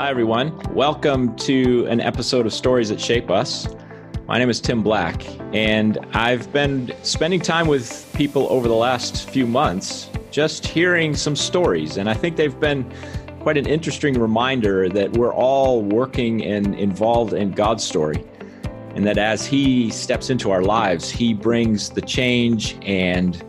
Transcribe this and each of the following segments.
Hi, everyone. Welcome to an episode of Stories That Shape Us. My name is Tim Black, and I've been spending time with people over the last few months just hearing some stories, and I think they've been quite an interesting reminder that we're all working and involved in God's story. And that as He steps into our lives, He brings the change and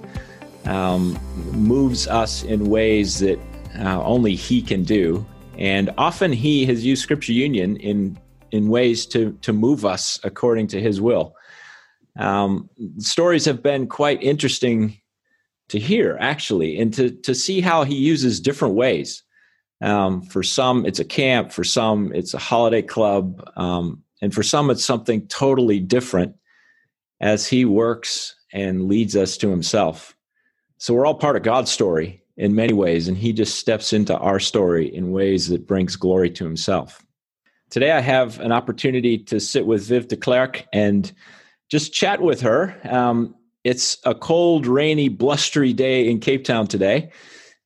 um, moves us in ways that uh, only He can do. And often he has used Scripture Union in in ways to to move us according to his will. Um, stories have been quite interesting to hear, actually, and to to see how he uses different ways. Um, for some, it's a camp. For some, it's a holiday club, um, and for some, it's something totally different. As he works and leads us to himself, so we're all part of God's story, in many ways, and he just steps into our story in ways that brings glory to himself. Today, I have an opportunity to sit with Viv de Klerk and just chat with her. Um, it's a cold, rainy, blustery day in Cape Town today.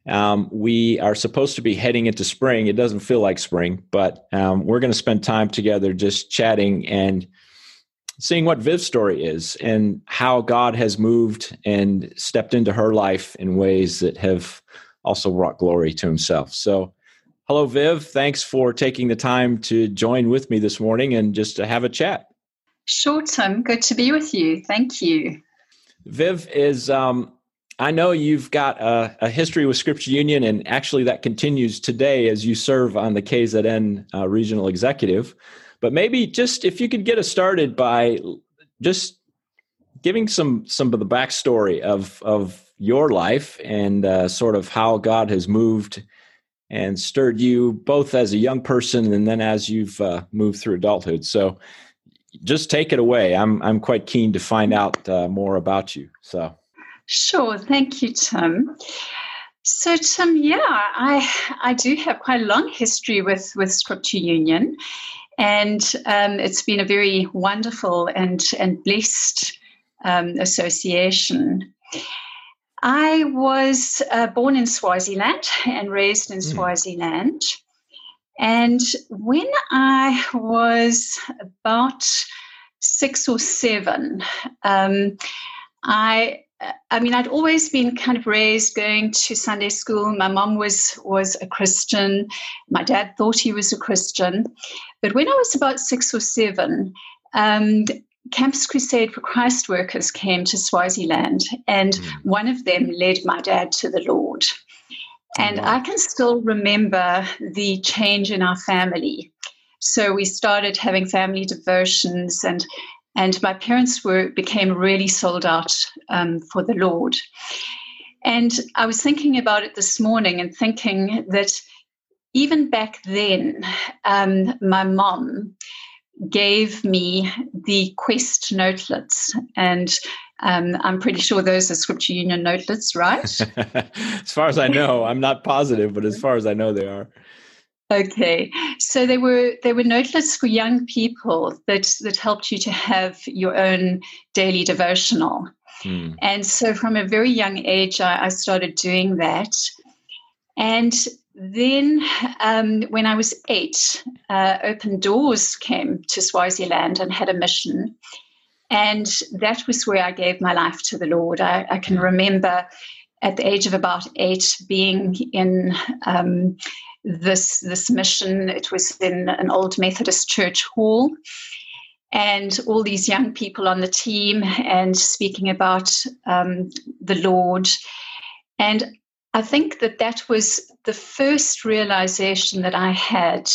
Um, we are supposed to be heading into spring. It doesn't feel like spring, but um, we're going to spend time together just chatting and seeing what Viv's story is and how God has moved and stepped into her life in ways that have also brought glory to himself. So, hello, Viv. Thanks for taking the time to join with me this morning and just to have a chat. Sure, Tim. Good to be with you. Thank you. Viv is, um, I know you've got a, a, history with Scripture Union, and actually that continues today as you serve on the KZN uh, regional executive. But maybe just if you could get us started by just giving some some of the backstory of of your life and uh, sort of how God has moved and stirred you both as a young person and then as you've uh, moved through adulthood. So just take it away. I'm I'm quite keen to find out uh, more about you. So sure, thank you, Tim. So Tim, yeah, I I do have quite a long history with with Scripture Union, and um, it's been a very wonderful and, and blessed um, association. I was uh, born in Swaziland and raised in mm. Swaziland. And when I was about six or seven, um, I I mean, I'd always been kind of raised going to Sunday school. My mom was was a Christian. My dad thought he was a Christian. But when I was about six or seven, um, Campus Crusade for Christ workers came to Swaziland, and mm. one of them led my dad to the Lord. And wow. I can still remember the change in our family. So we started having family devotions and and my parents were became really sold out um, for the Lord. And I was thinking about it this morning and thinking that even back then, um, my mom gave me the Quest notelets, and um, I'm pretty sure those are Scripture Union notelets, right? as far as I know, I'm not positive, but as far as I know, they are. Okay, so they were they were notelets for young people that that helped you to have your own daily devotional, hmm. and so from a very young age, I, I started doing that, and then um, when I was eight, uh, Open Doors came to Swaziland and had a mission, and that was where I gave my life to the Lord. I, I can hmm. remember at the age of about eight being in. Um, this this mission. It was in an old Methodist church hall, and all these young people on the team and speaking about um, the Lord. And I think that that was the first realization that I had,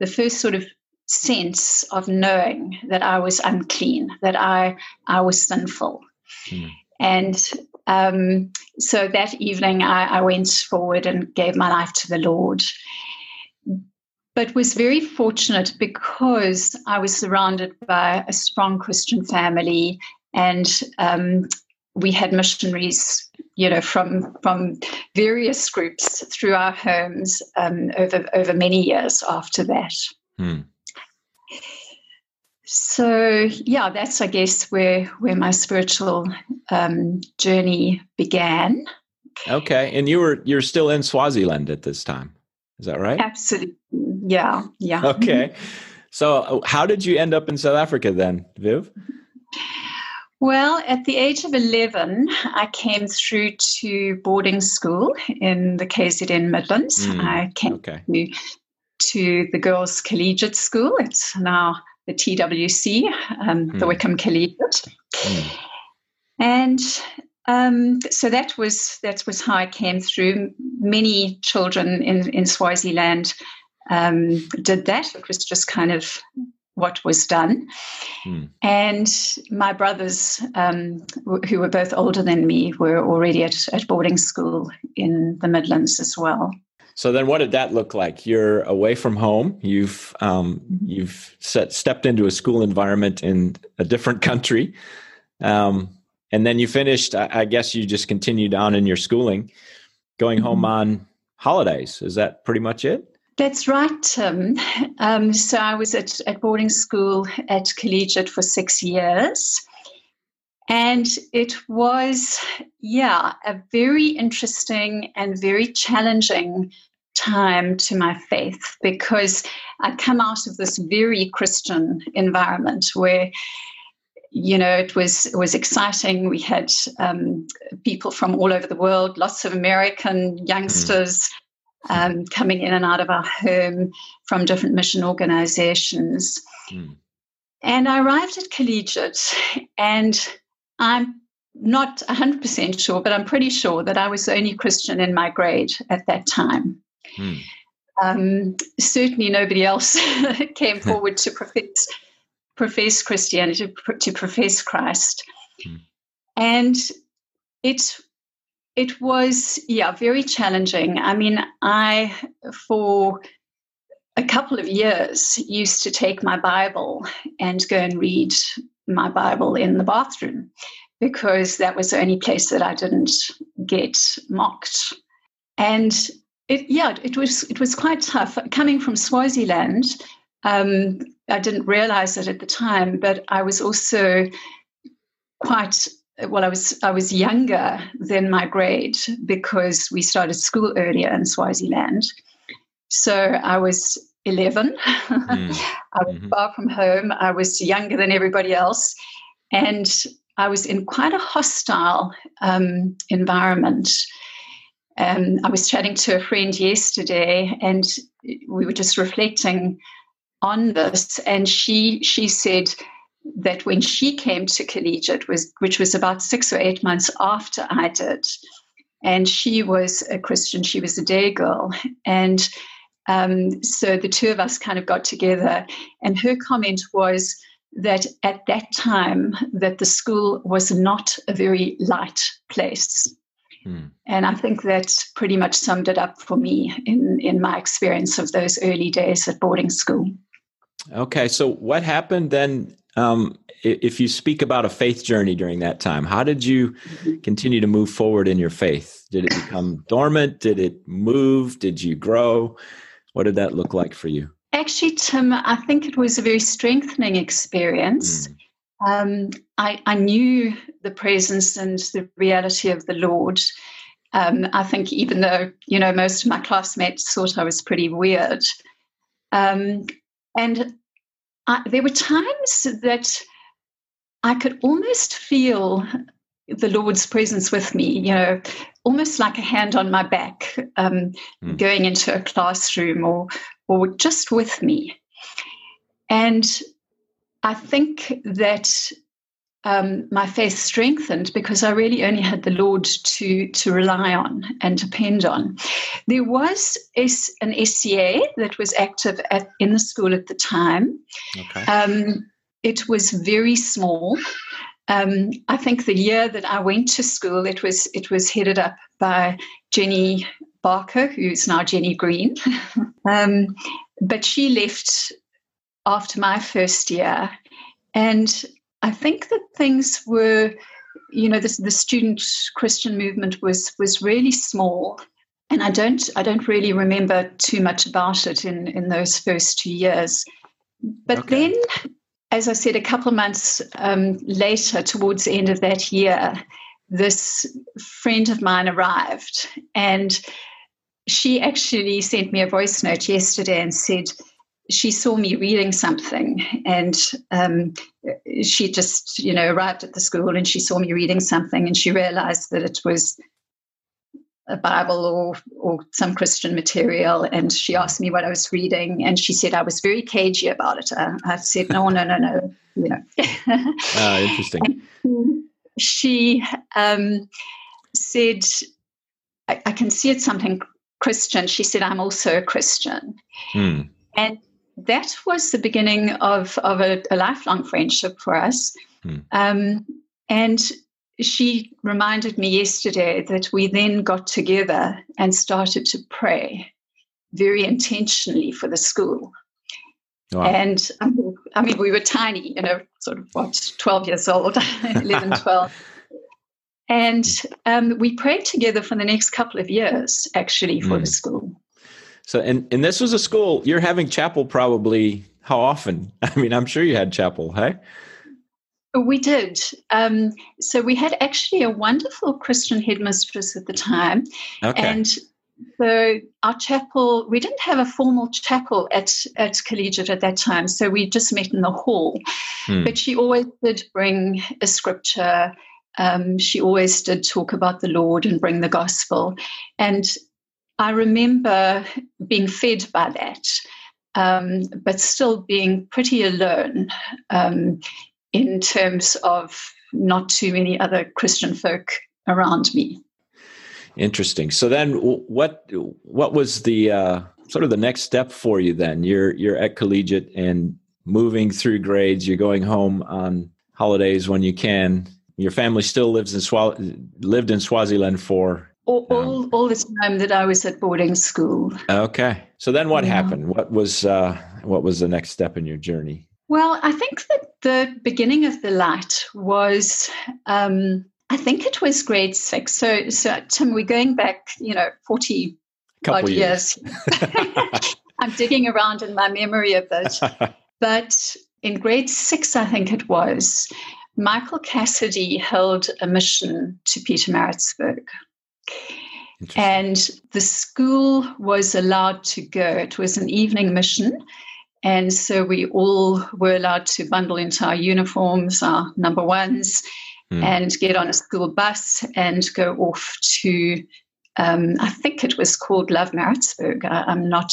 the first sort of sense of knowing that I was unclean, that I I was sinful. Mm. And um, so that evening, I, I went forward and gave my life to the Lord but was very fortunate because I was surrounded by a strong Christian family and um, we had missionaries, you know, from from various groups through our homes um, over over many years after that. Hmm. So yeah, that's I guess where where my spiritual um, journey began. Okay, and you were you're still in Swaziland at this time, is that right? Absolutely, yeah, yeah. Okay. So, uh, how did you end up in South Africa then, Viv? Well, at the age of 11, I came through to boarding school in the KZN Midlands. Mm, I came okay. to, to the girls' collegiate school. It's now the TWC, um, mm. the hmm. Wykeham Collegiate. Mm. And um, so that was that was how I came through. Many children in, in Swaziland um, did that. It was just kind of what was done. Hmm. And my brothers, um, who were both older than me, were already at, at boarding school in the Midlands as well. So then, what did that look like? You're away from home. You've um, you've set, stepped into a school environment in a different country, um, and then you finished. I, I, guess you just continued on in your schooling, going home mm-hmm. on holidays. Is that pretty much it? That's right, Tim. Um, so I was at, at boarding school at collegiate for six years. And it was, yeah, a very interesting and very challenging time to my faith because I'd come out of this very Christian environment where you know it was it was exciting we had um, people from all over the world lots of american youngsters mm um, coming in and out of our home from different mission organizations. Mm. And I arrived at collegiate, and I'm not 100% sure, but I'm pretty sure that I was the only Christian in my grade at that time. Mm. Um, certainly, nobody else came forward to profess, profess Christianity, to profess Christ. Mm. And it it was, yeah, very challenging. I mean, I, for a couple of years, used to take my Bible and go and read my Bible in the bathroom because that was the only place that I didn't get mocked. And it, yeah, it was it was quite tough coming from Swaziland. Um, I didn't realize it at the time, but I was also quite well, I was I was younger than my grade because we started school earlier in Swaziland. So I was 11. Mm. I was mm-hmm. far from home. I was younger than everybody else, and I was in quite a hostile um, environment. Um, I was chatting to a friend yesterday, and we were just reflecting on this. And she she said that when she came to collegiate was which was about six or eight months after I did, and she was a Christian, she was a day girl, and um, so the two of us kind of got together, and her comment was that at that time that the school was not a very light place. Hmm. And I think that pretty much summed it up for me in, in my experience of those early days at boarding school. Okay, so what happened then um, if you speak about a faith journey during that time, how did you continue to move forward in your faith? Did it become dormant? Did it move? Did you grow? What did that look like for you? Actually, Tim, I think it was a very strengthening experience. Mm. Um, I, I, knew the presence and the reality of the Lord. Um, I think even though you know most of my classmates thought I was pretty weird, um, and I, there were times that I could almost feel the Lord's presence with me, you know, almost like a hand on my back, um, mm. going into a classroom or or just with me. And I think that um, my faith strengthened because I really only had the Lord to to rely on and depend on. There was an SCA that was active at, in the school at the time. Okay. Um, it was very small. Um, I think the year that I went to school, it was it was headed up by Jenny Barker, who's now Jenny Green. Um, but she left after my first year, and I think that things were, you know, the, the student Christian movement was was really small, and I don't I don't really remember too much about it in in those first two years. But okay. then, as I said, a couple of months um, later, towards the end of that year, this friend of mine arrived, and she actually sent me a voice note yesterday and said she saw me reading something and um, she just you know arrived at the school and she saw me reading something and she realized that it was a bible or or some christian material and she asked me what i was reading and she said i was very cagey about it. I, I said no no no no you know. Ah, interesting. She um, said I, I, can see it's something christian. She said i'm also a christian. Hmm. and that was the beginning of, of a, a lifelong friendship for us. Hmm. Um, and she reminded me yesterday that we then got together and started to pray very intentionally for the school. Wow. And um, I mean, we were tiny, you know, sort of what, 12 years old, 11, 12. and um, we prayed together for the next couple of years, actually, for mm. the school. So, and and this was a school. You're having chapel probably how often? I mean, I'm sure you had chapel, hey? We did. Um, so we had actually a wonderful Christian headmistress at the time, okay. and so our chapel. We didn't have a formal chapel at at collegiate at that time, so we just met in the hall. Hmm. But she always did bring a scripture. Um, she always did talk about the Lord and bring the gospel, and I remember being fed by that, um, but still being pretty alone um, in terms of not too many other Christian folk around me. Interesting. So then, what what was the uh, sort of the next step for you? Then you're you're at collegiate and moving through grades. You're going home on holidays when you can. Your family still lives in Swa- lived in Swaziland for all, all, all, the time that I was at boarding school. Okay. So then what yeah. happened? What was uh, what was the next step in your journey? Well, I think that the beginning of the light was um, I think it was grade six. So so Tim, we're going back, you know, 40 Couple odd years. years. I'm digging around in my memory a bit. but in grade six, I think it was, Michael Cassidy held a mission to Pietermaritzburg. And the school was allowed to go. It was an evening mission. And so we all were allowed to bundle into our uniforms, our number ones, mm. and get on a school bus and go off to, um, I think it was called Love Maritzburg. I, am not,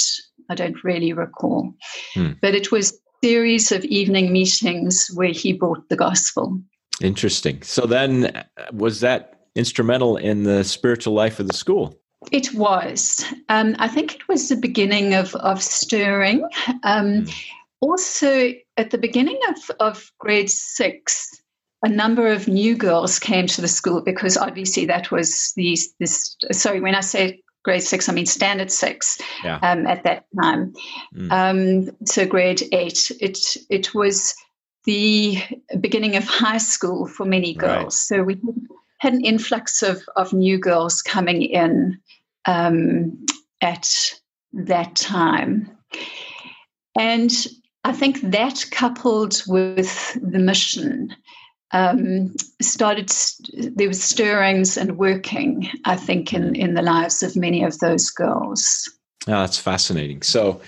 I don't really recall. Mm. But it was a series of evening meetings where he brought the gospel. Interesting. So then, uh, was that instrumental in the spiritual life of the school. It was. Um, I think it was the beginning of, of stirring. Um, mm. Also, at the beginning of, of grade six, a number of new girls came to the school because obviously that was the this. Sorry, when I say grade six, I mean standard six yeah. um, at that time. Mm. Um, so grade eight, it it was the beginning of high school for many girls. Right. So we had an influx of, of new girls coming in um, at that time. And I think that coupled with the mission um, started, there was stirrings and working, I think, in, in the lives of many of those girls. Oh, that's fascinating. So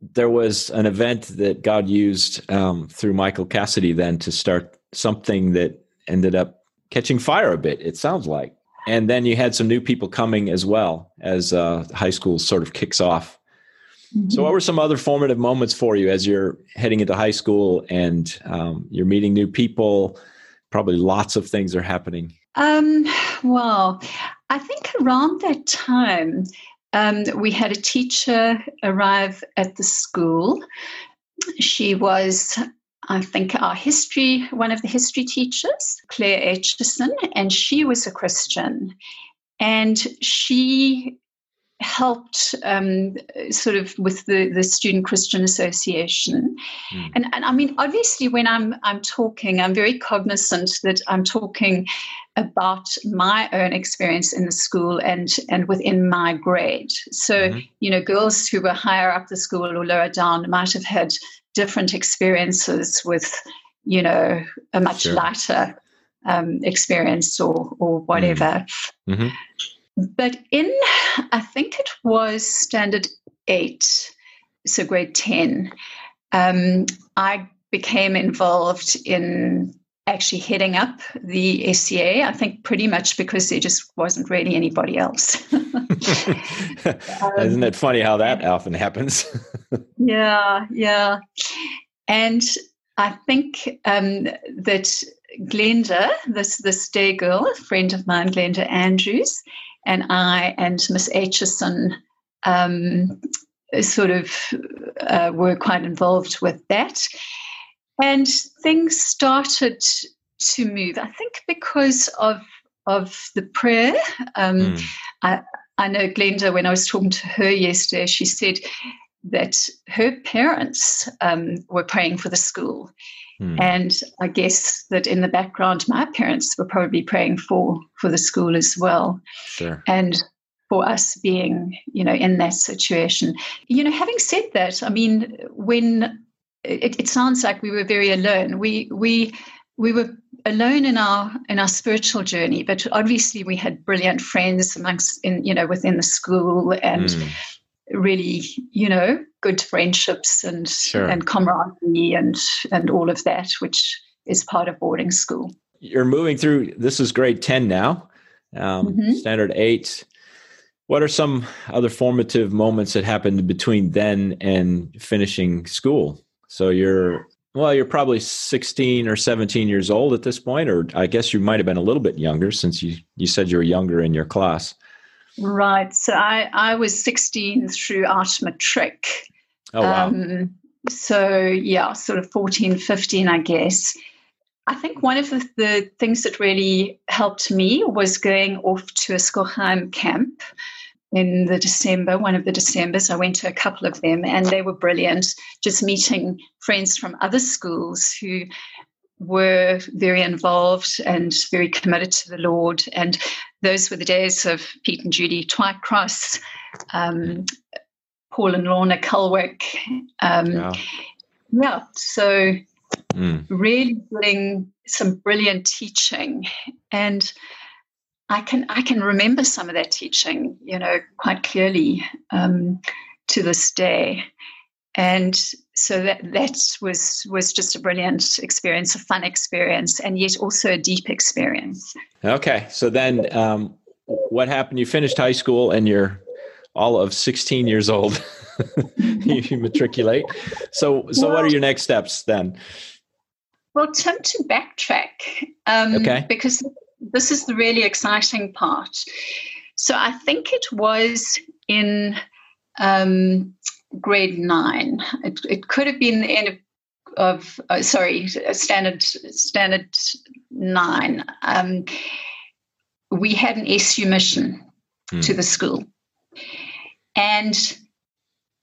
there was an event that God used um, through Michael Cassidy then to start something that ended up catching fire a bit, it sounds like. And then you had some new people coming as well as uh, high school sort of kicks off. Mm-hmm. So, what were some other formative moments for you as you're heading into high school and um, you're meeting new people? Probably lots of things are happening. Um, well, I think around that time, um, we had a teacher arrive at the school. She was I think our history, one of the history teachers, Claire Aitchison, and she was a Christian. And she helped um, sort of with the, the Student Christian Association. Mm. And, and I mean, obviously, when I'm, I'm talking, I'm very cognizant that I'm talking about my own experience in the school and, and within my grade. So, mm-hmm. you know, girls who were higher up the school or lower down might have had different experiences with, you know, a much sure. lighter um, experience or or whatever. Mm-hmm. but in, I think it was standard eight, so grade 10, um, I became involved in actually heading up the SCA, I think pretty much because there just wasn't really anybody else. um, Isn't it funny how that often happens? yeah, yeah. And I think um, that Glenda, this, this day girl, a friend of mine, Glenda Andrews, and I and Miss Aitchison um, sort of uh, were quite involved with that. And things started to move, I think, because of of the prayer. Um, mm. I, I know Glenda, when I was talking to her yesterday, she said that her parents um, were praying for the school. Mm. And I guess that in the background, my parents were probably praying for for the school as well. Sure. And for us being, you know, in that situation. You know, having said that, I mean, when it, it sounds like we were very alone, we we we were alone in our in our spiritual journey, but obviously we had brilliant friends amongst in you know within the school and. Mm. Really, you know, good friendships and sure. and camaraderie and and all of that, which is part of boarding school. You're moving through. This is grade ten now, um, mm-hmm. standard eight what are some other formative moments that happened between then and finishing school? So you're well, you're probably 16 or 17 years old at this point, or I guess you might have been a little bit younger since you, you said you were younger in your class. Right. So I, I was 16 throughout matric. Oh, wow. Um, so, yeah, sort of 14, 15, I guess. I think one of the, the things that really helped me was going off to a Skogheim camp in the December, one of the Decembers. I went to a couple of them and they were brilliant, just meeting friends from other schools who were very involved and very committed to the Lord. And those were the days of Pete and Judy Twycross, um, Paul and Lorna Culwick. Um, yeah. yeah. so mm. really doing some brilliant teaching. And I can I can remember some of that teaching, you know, quite clearly um, to this day, and so that that was was just a brilliant experience, a fun experience, and yet also a deep experience. Okay, so then um, what happened? You finished high school, and you're all of 16 years old. you matriculate. So so well, what are your next steps then? Well, Tim, to backtrack, um, okay, because this is the really exciting part. So I think it was in um, grade nine. It, it, could have been the end of, of uh, sorry, standard standard nine. Um, we had an SU mission mm. to the school, and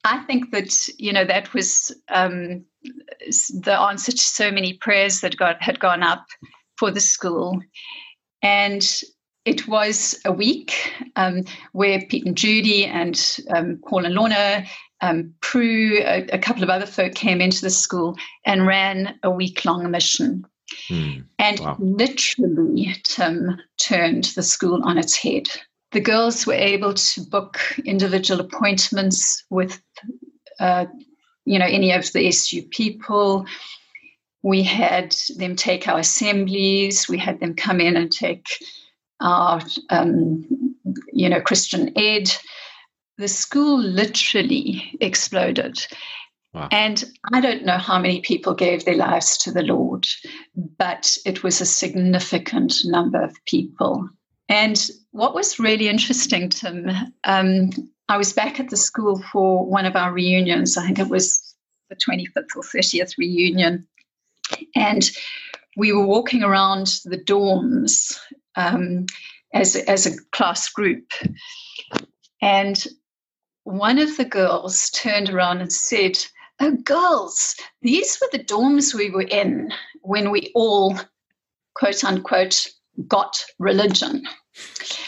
I think that you know that was um, the answer to so many prayers that got had gone up for the school. And it was a week um, where Pete and Judy and um, Paul and Lorna, um, Prue, a, a, couple of other folk came into the school and ran a week long mission. Hmm. And wow. literally, Tim turned the school on its head. The girls were able to book individual appointments with, uh, you know, any of the SU people. We had them take our assemblies. We had them come in and take our, um, you know, Christian ed. The school literally exploded. Wow. And I don't know how many people gave their lives to the Lord, but it was a significant number of people. And what was really interesting, Tim, um, I was back at the school for one of our reunions. I think it was the 25th or 30th reunion. And we were walking around the dorms um, as, as a class group. And one of the girls turned around and said, Oh, girls, these were the dorms we were in when we all, quote unquote, got religion.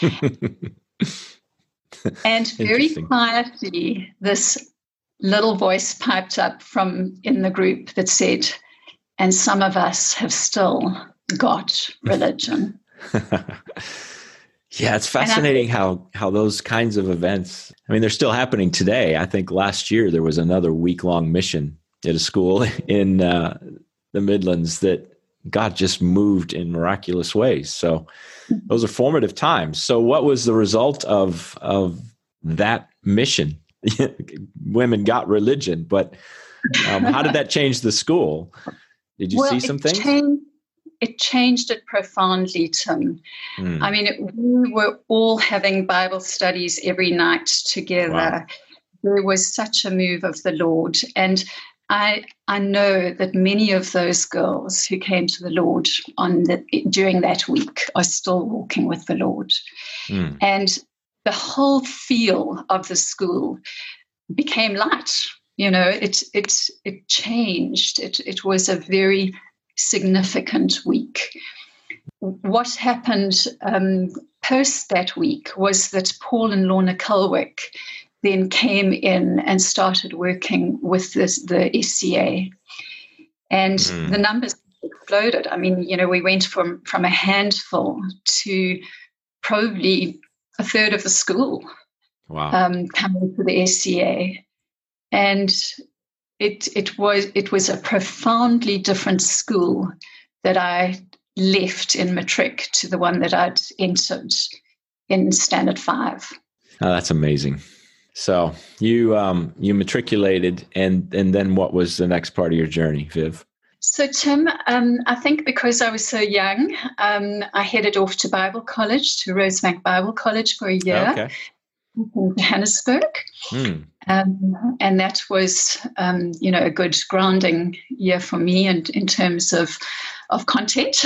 and very quietly, this little voice piped up from in the group that said, and some of us have still got religion. Yeah, it's fascinating think, how how those kinds of events. I mean, they're still happening today. I think last year there was another week long mission at a school in uh, the Midlands that God just moved in miraculous ways. So those are formative times. So what was the result of of that mission? Women got religion, but um, how did that change the school? Did you well, see some things? Changed, it changed it profoundly, Tim. Mm. I mean, it, we were all having Bible studies every night together. Wow. There was such a move of the Lord, and I I know that many of those girls who came to the Lord on the, during that week are still walking with the Lord, mm. and the whole feel of the school became light. You know, it it it changed. It it was a very significant week. What happened um, post that week was that Paul and Lorna Culwick then came in and started working with this, the SCA. And mm. the numbers exploded. I mean, you know, we went from, from a handful to probably a third of the school wow. um, coming to the SCA. And it, it, was, it was a profoundly different school that I left in matric to the one that I'd entered in standard five. Oh, that's amazing. So you um, you matriculated, and and then what was the next part of your journey, Viv? So Tim, um, I think because I was so young, um, I headed off to Bible College, to Rosebank Bible College for a year. Okay. In Johannesburg, mm. um, and that was, um, you know, a good grounding year for me, and in, in terms of of content.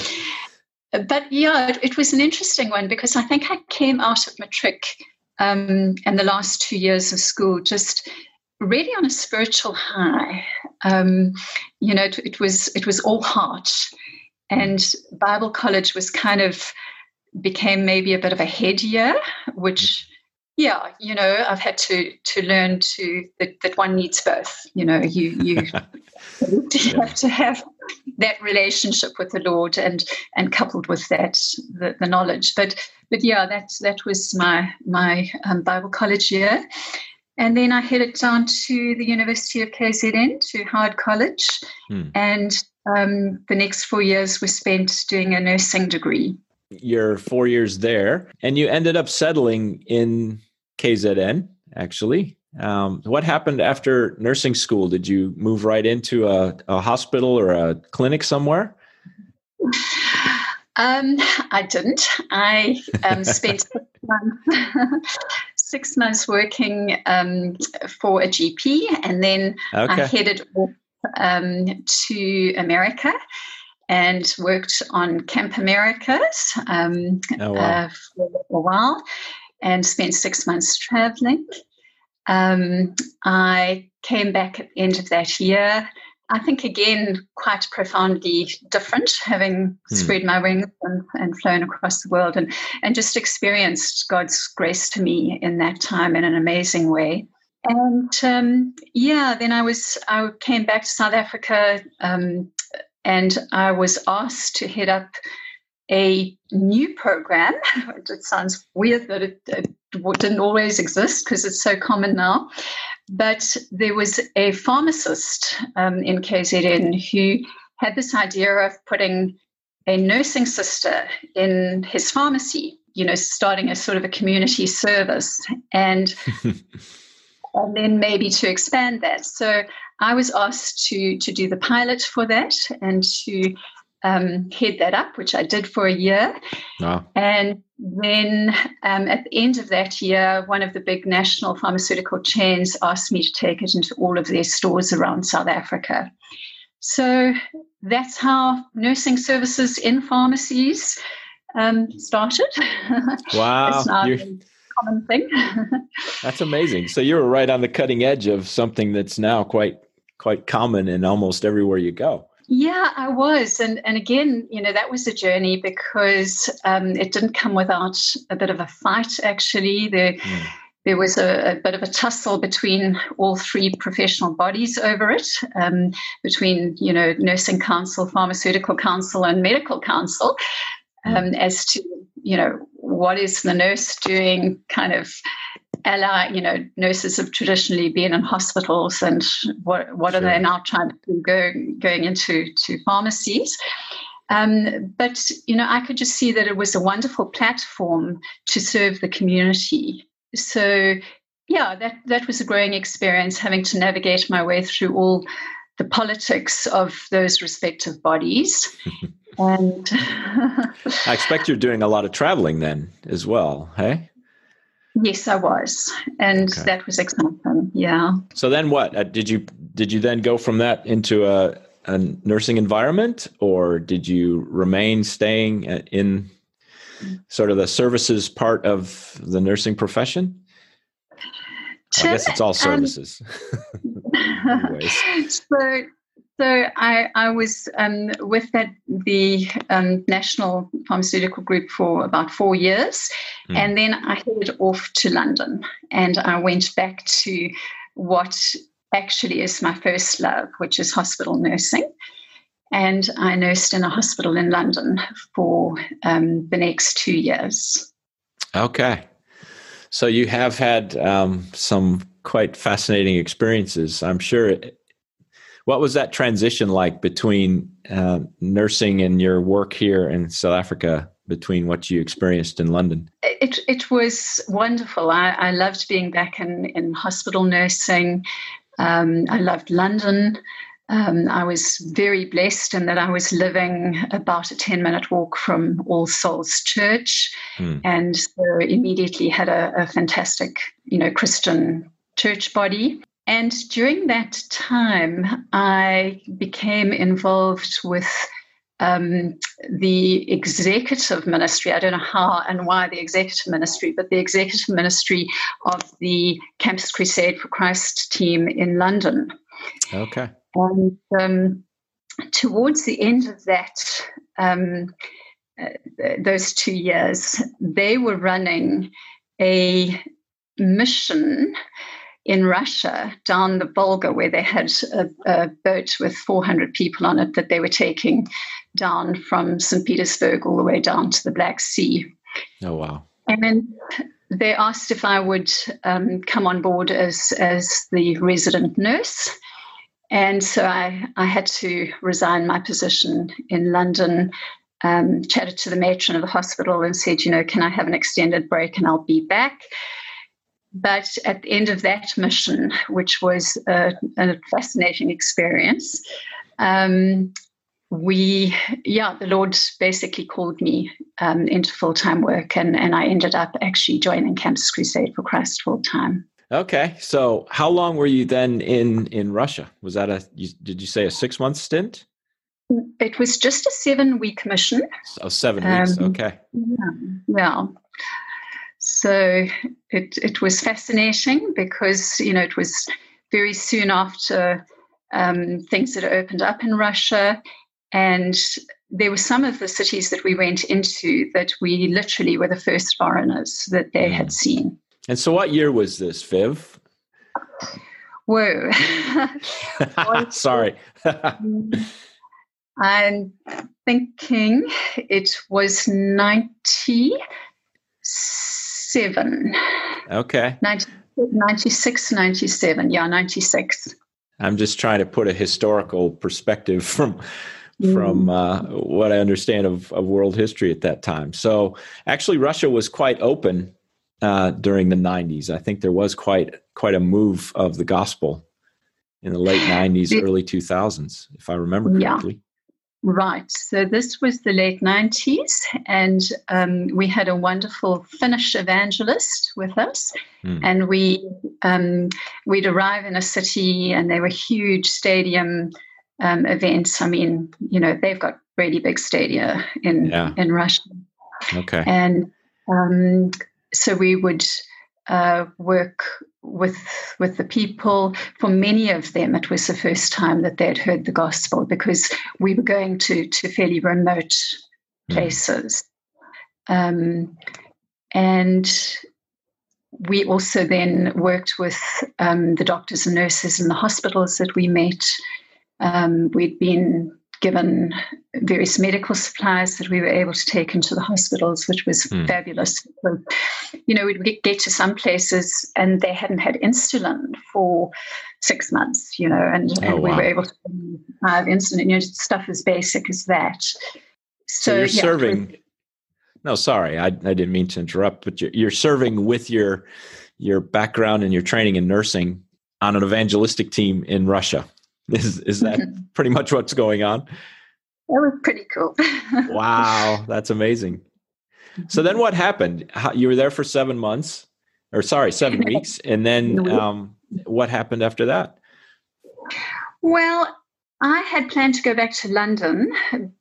but yeah, it, it was an interesting one because I think I came out of matric um, and the last two years of school just really on a spiritual high. Um, you know, it, it, was it was all heart, and Bible college was kind of became maybe a bit of a head year, which. Yeah, you know, I've had to to learn to that, that one needs both. You know, you you, you have to have that relationship with the Lord and and coupled with that the, the knowledge. But but yeah, that that was my my um, Bible college year, and then I headed down to the University of KZN to Howard College, hmm. and um, the next four years were spent doing a nursing degree. You're four years there, and you ended up settling in KZN. Actually, um, what happened after nursing school? Did you move right into a, a hospital or a clinic somewhere? Um, I didn't. I um, spent six months, six months working um, for a GP, and then okay. I headed off um, to America and worked on Camp Americas um, oh, wow. uh, for a while, and spent six months traveling. Um, I came back at the end of that year I think again quite profoundly different, having hmm. spread my wings and, and, flown across the world and and just experienced God's grace to me in that time in an amazing way. And um, yeah, then I was I came back to South Africa um, and I was asked to head up a new program. it sounds weird that it, it didn't always exist because it's so common now. But there was a pharmacist um, in KZN who had this idea of putting a nursing sister in his pharmacy, you know, starting a sort of a community service and and then maybe to expand that. So I was asked to to do the pilot for that and to um, head that up, which I did for a year. Wow. And then um, at the end of that year, one of the big national pharmaceutical chains asked me to take it into all of their stores around South Africa. So that's how nursing services in pharmacies um, started. Wow. common thing. that's amazing. So you were right on the cutting edge of something that's now quite quite common in almost everywhere you go. Yeah, I was, and and again, you know, that was a journey because um, it didn't come without a bit of a fight. Actually, there mm. there was a, a, bit of a tussle between all three professional bodies over it, um, between you know, nursing council, pharmaceutical council, and medical council, um, mm. as to you know what is the nurse doing kind of ally you know nurses have traditionally been in hospitals and what what sure. are they now trying to do going going into to pharmacies? Um, but you know i could just see that it was a wonderful platform to serve the community. So yeah that that was a growing experience having to navigate my way through all the politics of those respective bodies. And i expect you're doing a lot of traveling then as well hey Yes, I was, and okay. that was exciting. Yeah. So then, what uh, did you did you then go from that into a, a nursing environment, or did you remain staying uh, in sort of the services part of the nursing profession? Well, I guess it's all um, services. Um, so so I, I was um, with that the um, National Pharmaceutical Group for about four years, mm. and then I headed off to London, and I went back to what actually is my first love, which is hospital nursing. And I nursed in a hospital in London for um, the next two years. Okay. So you have had um, some quite fascinating experiences. I'm sure what was that transition like between uh, nursing and your work here in South Africa? Between what you experienced in London, it it was wonderful. I, I loved being back in in hospital nursing. Um, I loved London. Um, I was very blessed in that I was living about a 10 minute walk from All Souls Church mm. and so immediately had a, a, fantastic, you know, Christian church body. And during that time, I became involved with um, the executive ministry. I don't know how and why the executive ministry, but the executive ministry of the Campus Crusade for Christ team in London. Okay. And um, towards the end of that, um, uh, those two years, they were running a mission in Russia down the Volga, where they had a, a, boat with 400 people on it that they were taking down from St. Petersburg all the way down to the Black Sea. Oh, wow. And then they asked if I would um, come on board as, as the resident nurse. And so I, I had to resign my position in London, um, chatted to the matron of the hospital and said, you know, can I have an extended break and I'll be back? But at the end of that mission, which was a, a fascinating experience, um, we, yeah, the Lord basically called me um, into full time work, and, and I ended up actually joining Campus Crusade for Christ full time. Okay, so how long were you then in in Russia? Was that a you, did you say a six month stint? It was just a seven week mission. Oh, seven weeks. Um, okay. Yeah, yeah. So it, it was fascinating because, you know, it was very soon after um, things had opened up in Russia. And there were some of the cities that we went into that we literally were the first foreigners that they had mm. seen. And so, what year was this, Viv? Whoa. Sorry. I'm thinking it was 90 97. Okay. 90, 96, 97. Yeah, 96. I'm just trying to put a historical perspective from from mm. uh, what I understand of, of world history at that time. So actually, Russia was quite open uh, during the 90s. I think there was quite quite a move of the gospel in the late 90s, early 2000s, if I remember correctly. Right. So this was the late 90s, and um, we had a wonderful Finnish evangelist with us. Mm. And we um, we'd arrive in a city, and there were huge stadium um, events. I mean, you know, they've got really big stadia in yeah. in Russia. Okay. And um, so we would uh, work with with the people. For many of them, it was the first time that they'd heard the gospel because we were going to to fairly remote hmm. places, mm. um, and we also then worked with um, the doctors and nurses in the hospitals that we met. Um, we'd been given various medical supplies that we were able to take into the hospitals, which was mm. fabulous. So, you know, we'd get to some places and they hadn't had insulin for six months, you know, and, oh, and wow. we were able to have insulin, you know, stuff as basic as that. So, so you're yeah, serving. No, sorry, I, I didn't mean to interrupt, but you're, you're serving with your your background and your training in nursing on an evangelistic team in Russia. Is is that pretty much what's going on? That was pretty cool. wow, that's amazing. So then what happened? How, you were there for seven months, or sorry, seven weeks, and then um, what happened after that? Well, I had planned to go back to London,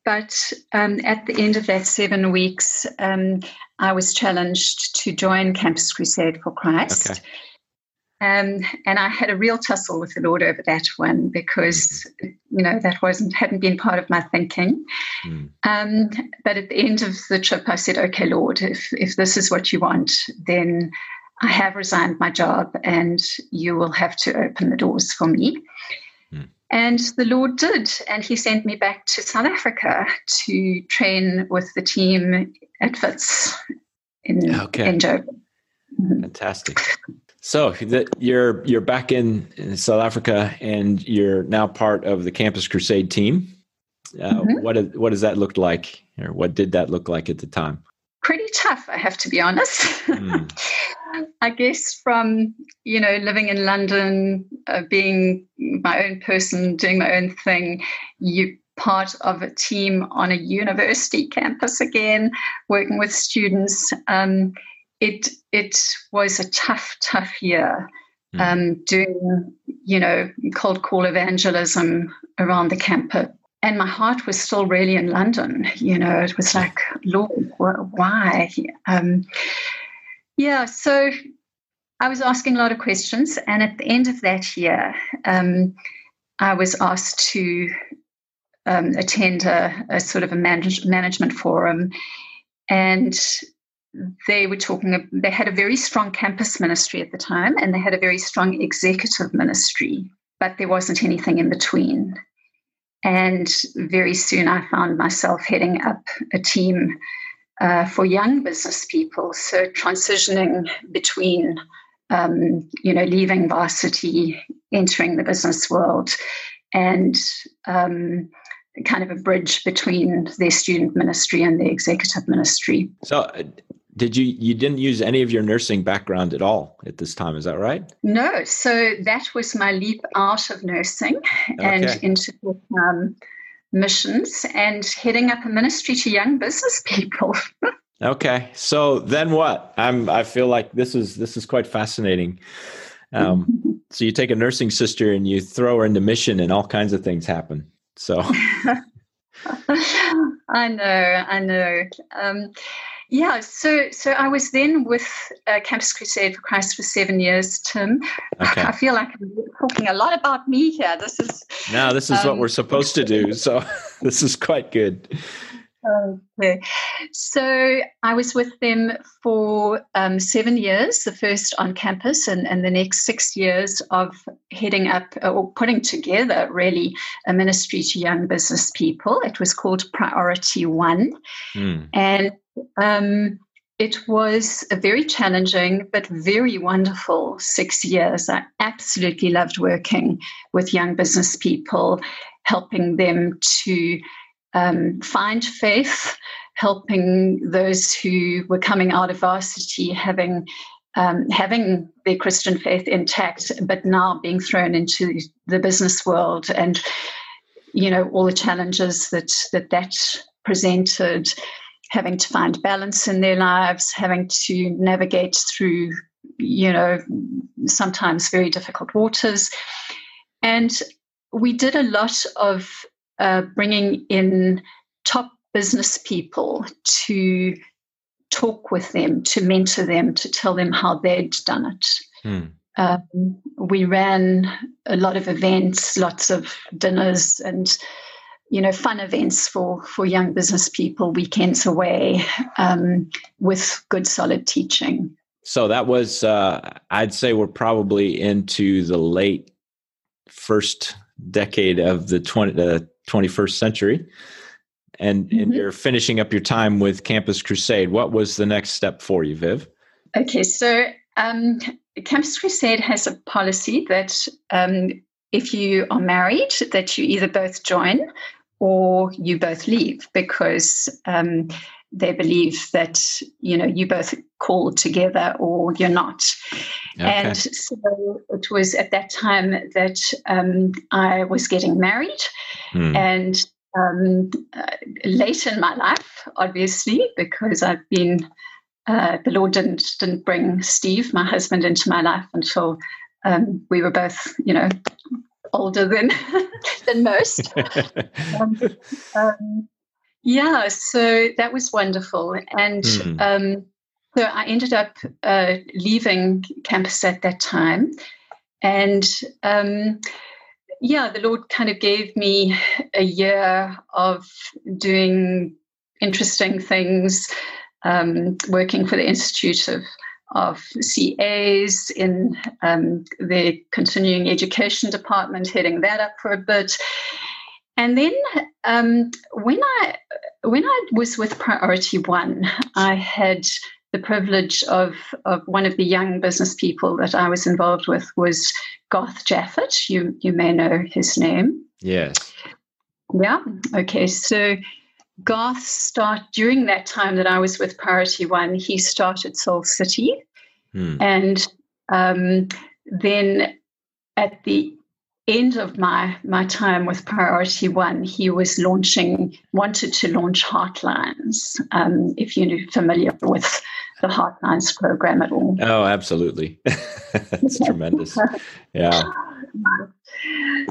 but um, at the end of that seven weeks, um, I was challenged to join Campus Crusade for Christ. Okay. Um, and I had a real tussle with the Lord over that one because, you know, that wasn't hadn't been part of my thinking. Mm. Um, but at the end of the trip, I said, "Okay, Lord, if if this is what you want, then I have resigned my job, and you will have to open the doors for me." Mm. And the Lord did, and He sent me back to South Africa to train with the team at Wits in okay. in Joburg. Fantastic. So you're you're back in, in, South Africa, and you're now part of the Campus Crusade team. Uh, mm-hmm. What what does that look like, or what did that look like at the time? Pretty tough, I have to be honest. Mm. I guess from you know living in London, uh, being my own person, doing my own thing, you part of a team on a university campus again, working with students. Um, it it was a tough, tough year. Mm. Um, doing, you know, cold call evangelism around the campus. And my heart was still really in London. You know, it was like, Lord, why? Um, yeah, so I was asking a lot of questions. And at the end of that year, um, I was asked to um, attend a, a, sort of a manage, management forum. And they were talking, they had a very strong campus ministry at the time, and they had a very strong executive ministry, but there wasn't anything in between. And very soon I found myself heading up a team uh, for young business people, so transitioning between, um, you know, leaving varsity, entering the business world, and um, kind of a bridge between their student ministry and the executive ministry. So, did you you didn't use any of your nursing background at all at this time? Is that right? No. So that was my leap out of nursing and into um, missions and heading up a ministry to young business people. okay. So then what? I'm. I feel like this is this is quite fascinating. Um, so you take a nursing sister and you throw her into mission, and all kinds of things happen. So. I know, I know. Um, yeah, so so I was then with uh, Campus Crusade for Christ for seven years, Tim. Okay. I feel like I'm talking a lot about me here. This is now this is um, what we're supposed to do. So this is quite good. Okay. So I was with them for um, seven years, the first on campus, and, and the next six years of heading up uh, or putting together really a ministry to young business people. It was called Priority One. Mm. And um, it was a very challenging but very wonderful six years. I absolutely loved working with young business people, helping them to um, find faith, helping those who were coming out of varsity having um, having their Christian faith intact, but now being thrown into the business world and you know all the challenges that that that presented having to find balance in their lives, having to navigate through, you know, sometimes very difficult waters. And we did a lot of uh, bringing in top business people to talk with them, to mentor them, to tell them how they'd done it. Hmm. Um, we ran a lot of events, lots of dinners, and you know, fun events for for young business people, weekends away, um, with good solid teaching. So that was, uh, I'd say, we're probably into the late first decade of the 20, the 21st century. And, mm-hmm. and you're finishing up your time with Campus Crusade. What was the next step for you, Viv? Okay, so um, Campus Crusade has a policy that um, if you are married, that you either both join or you both leave because um, they believe that you know you both call together or you're not. Okay. And so it was at that time that um, I was getting married, hmm. and um, uh, late in my life, obviously, because I've been uh, the Lord didn't didn't bring Steve, my husband, into my life until um, we were both, you know, older than than most. um, um, yeah, so that was wonderful, and mm. um, so I ended up uh, leaving campus at that time, and um, yeah, the Lord kind of gave me a year of doing interesting things, um, working for the Institute of of CAs in um, the continuing education department, heading that up for a bit. And then um, when I when I was with Priority One, I had the privilege of, of one of the young business people that I was involved with was Garth Japhet. You you may know his name. Yes. Yeah. Okay. So Garth start during that time that I was with Priority One, he started Soul City, hmm. and um, then at the end of my my time with Priority One, he was launching wanted to launch Heartlines. Um, if you're familiar with the Heartlines program at all. Oh, absolutely, it's tremendous. Yeah.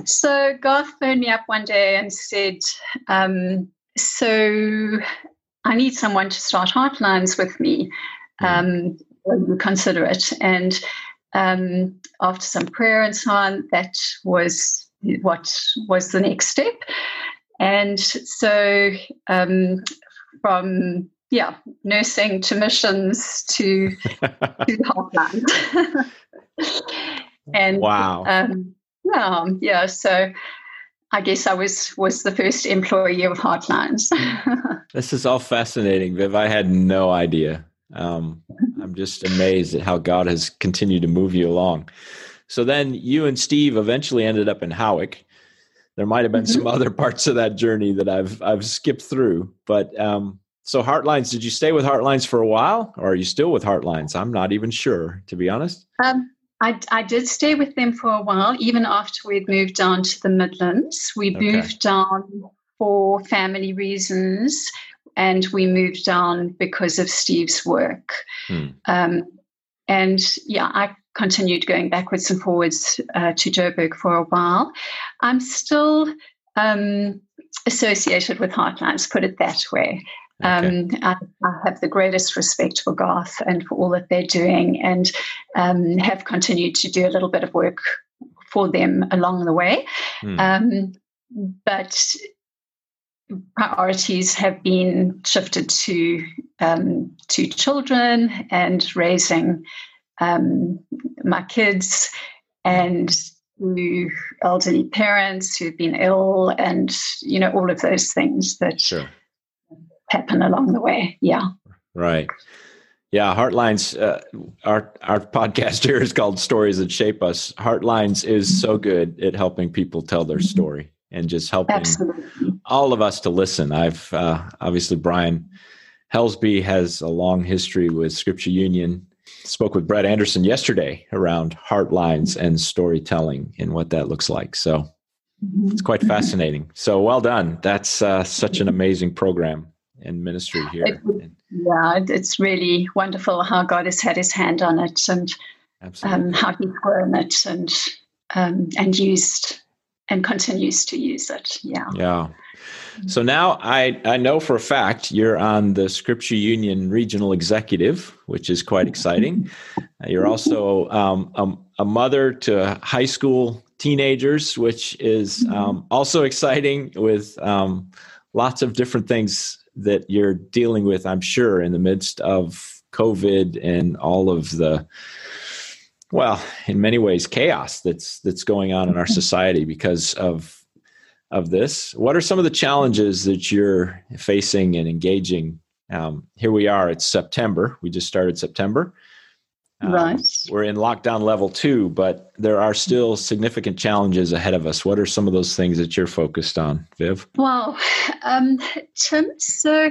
So Garth phoned me up one day and said. Um, so I need someone to start Heartlines with me. Um, consider it. And um, after some prayer and so on, that was what was the next step. And so um, from yeah, nursing to missions to to Heartland. and wow. Um, yeah, yeah. So I guess I was was the first employee of Heartlines. this is all fascinating, Viv. I had no idea. Um, I'm just amazed at how God has continued to move you along. So then you and Steve eventually ended up in Howick. There might have been some mm-hmm. other parts of that journey that I've I've skipped through, but um, so Heartlines, did you stay with Heartlines for a while, or are you still with Heartlines? I'm not even sure, to be honest. Um, I, I did stay with them for a while, even after we'd moved down to the Midlands. We okay. moved down for family reasons, and we moved on because of Steve's work. Hmm. Um, and yeah, I continued going backwards and forwards uh, to Joburg for a while. I'm still um, associated with Heartlines, put it that way. Um, I, I, have the greatest respect for Garth and for all that they're doing, and um, have continued to do a little bit of work for them along the way. Mm. Um, but priorities have been shifted to um, to children and raising um, my kids and to elderly parents who've been ill and you know all of those things that sure happen along the way. Yeah. Right. Yeah, Heartlines. Uh, our our podcast here is called "Stories That Shape Us." Heartlines is so good at helping people tell their story and just helping Absolutely. all of us to listen. I've uh, obviously Brian Helsby has a long history with Scripture Union. Spoke with Brett Anderson yesterday around Heartlines and storytelling and what that looks like. So it's quite mm-hmm. fascinating. So well done. That's uh, such an amazing program and ministry here. It, yeah, it's really wonderful how God has had His hand on it and um, how He's grown it and um, and used and continues to use it. Yeah. Yeah. So now I, I know for a fact you're on the Scripture Union Regional Executive, which is quite exciting. You're also um, a, a, mother to high school teenagers, which is mm-hmm. um, also exciting with um, lots of different things that you're dealing with, I'm sure, in the midst of COVID and all of the well, in many ways, chaos that's that's going on in our society because of of this. What are some of the challenges that you're facing and engaging? Um, here we are. It's September. We just started September. Um, right. We're in lockdown level two, but there are still significant challenges ahead of us. What are some of those things that you're focused on, Viv? Well, um, Tim, so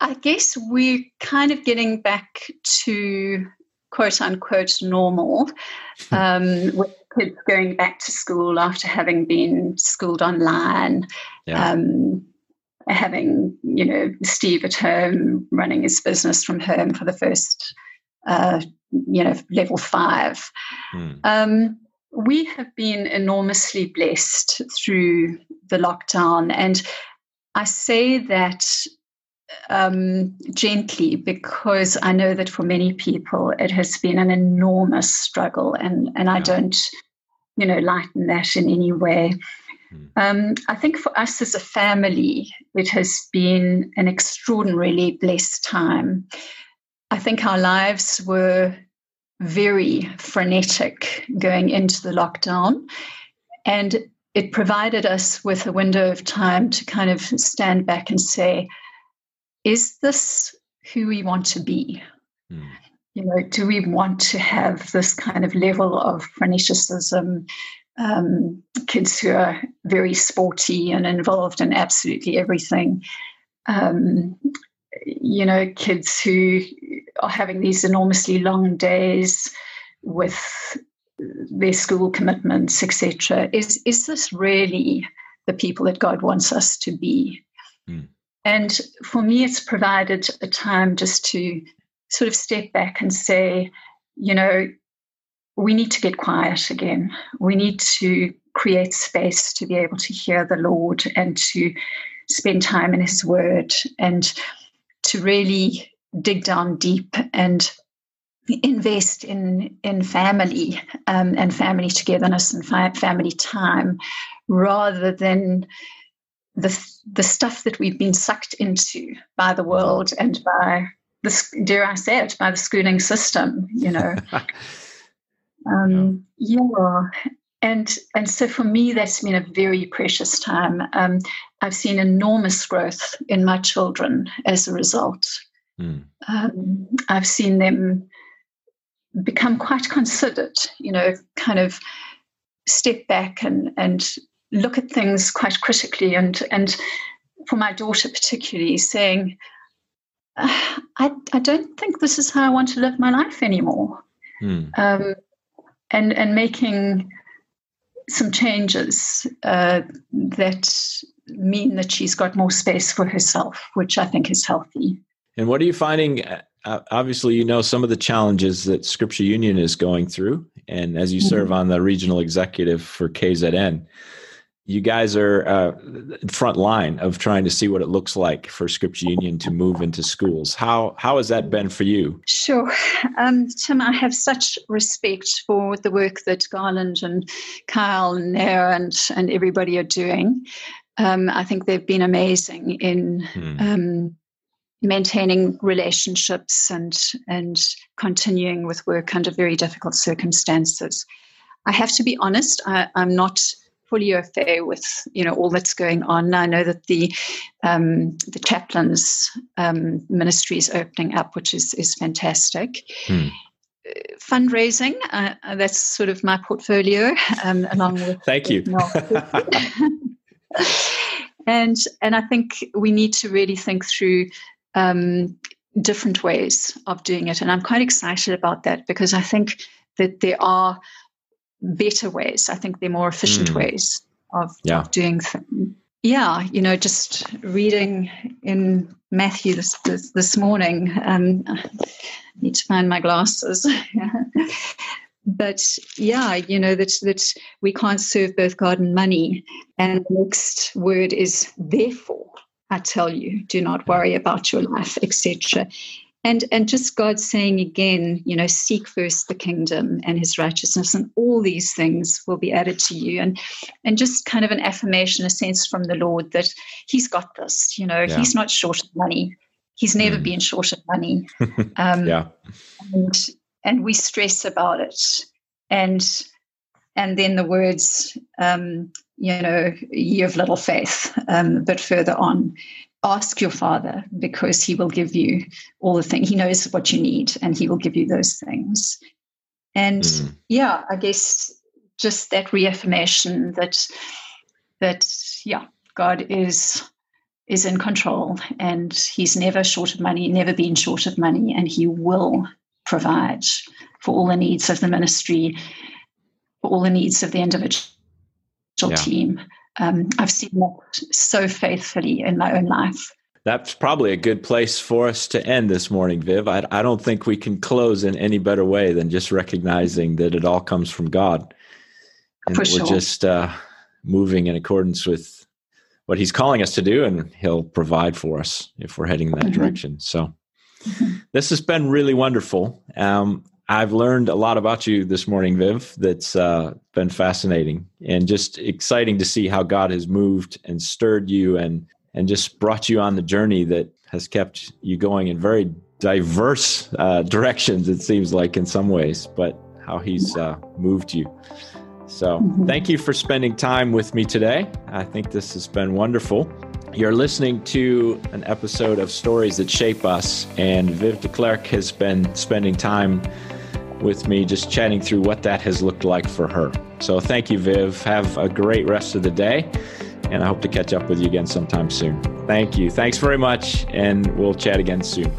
I guess we're kind of getting back to quote unquote normal um, with kids going back to school after having been schooled online. Yeah. Um, having you know Steve at home running his business from home for the first uh, you know level five. Mm. Um, we have been enormously blessed through the lockdown, and I say that um, gently because I know that for many people it has been an enormous struggle, and and I don't, you know, lighten that in any way. Hmm. Um, I think for us as a family, it has been an extraordinarily blessed time. I think our lives were very frenetic going into the lockdown, and it provided us with a window of time to kind of stand back and say, is this who we want to be? Mm. You know, do we want to have this kind of level of freneticism? Um, kids who are very sporty and involved in absolutely everything. Um, you know, kids who are having these enormously long days with their school commitments, etc. Is is this really the people that God wants us to be? Mm. And for me, it's provided a time just to sort of step back and say, you know, we need to get quiet again. We need to create space to be able to hear the Lord and to spend time in His Word and to really dig down deep and invest in in family um, and family togetherness and family time rather than the the stuff that we've been sucked into by the world and by the dare I say it by the schooling system, you know. um, yeah. yeah. And and so for me, that's been a very precious time. Um, I've seen enormous growth in my children as a result. Mm. Um, I've seen them become quite considered, you know, kind of step back and and look at things quite critically. And and for my daughter particularly saying uh, I, I don't think this is how I want to live my life anymore. Hmm. um, and and making some changes uh, that mean that she's got more space for herself which I think is healthy. And what are you finding? Uh, obviously you know some of the challenges that Scripture Union is going through. And as you mm-hmm. serve on the regional executive for KZN you guys are uh, front line of trying to see what it looks like for Scripture Union to move into schools. How how has that been for you? Sure, um, Tim. I have such respect for the work that Garland and Kyle and Nair and and everybody are doing. Um, I think they've been amazing in. Hmm. Um, maintaining relationships and and continuing with work under very difficult circumstances. I have to be honest, I, I'm not fully au fait with you know all that's going on. I know that the um, the chaplains um, ministry is opening up, which is is fantastic. Hmm. Fundraising, uh, that's sort of my portfolio, um, along with. Thank you. and and I think we need to really think through um, different ways of doing it, and I'm quite excited about that because I think that there are better ways. I think they're more efficient mm. ways of, yeah. of doing things. Yeah, you know, just reading in Matthew this this, this morning. Um, I need to find my glasses. but yeah, you know that that we can't serve both God and money. And the next word is therefore. I tell you, do not worry about your life, etc and and just god saying again you know seek first the kingdom and his righteousness and all these things will be added to you and and just kind of an affirmation a sense from the lord that he's got this you know yeah. he's not short of money he's never mm. been short of money um, yeah and and we stress about it and and then the words um, you know, you have little faith. Um, bit further on, ask your father because he will give you all the things. He knows what you need and he will give you those things. And mm. yeah, I guess just that reaffirmation that that yeah, God is is in control and he's never short of money, never been short of money, and he will provide for all the needs of the ministry, for all the needs of the individual yeah. team. Um, I've seen that so faithfully in my own life. That's probably a good place for us to end this morning, Viv. I, I don't think we can close in any better way than just recognizing that it all comes from God. And for we're just uh, moving in accordance with what He's calling us to do, and He'll provide for us if we're heading in that mm-hmm. direction. So, mm-hmm. this has been really wonderful. Um, I've learned a lot about you this morning, Viv. That's uh, been fascinating and just exciting to see how God has moved and stirred you and and just brought you on the journey that has kept you going in very diverse uh, directions. It seems like in some ways, but how He's uh, moved you. So, mm-hmm. thank you for spending time with me today. I think this has been wonderful. You're listening to an episode of Stories That Shape Us, and Viv de Klerk has been spending time with me, just chatting through what that has looked like for her. So thank you, Viv. Have a great rest of the day, and I hope to catch up with you again sometime soon. Thank you. Thanks very much, and we'll chat again soon.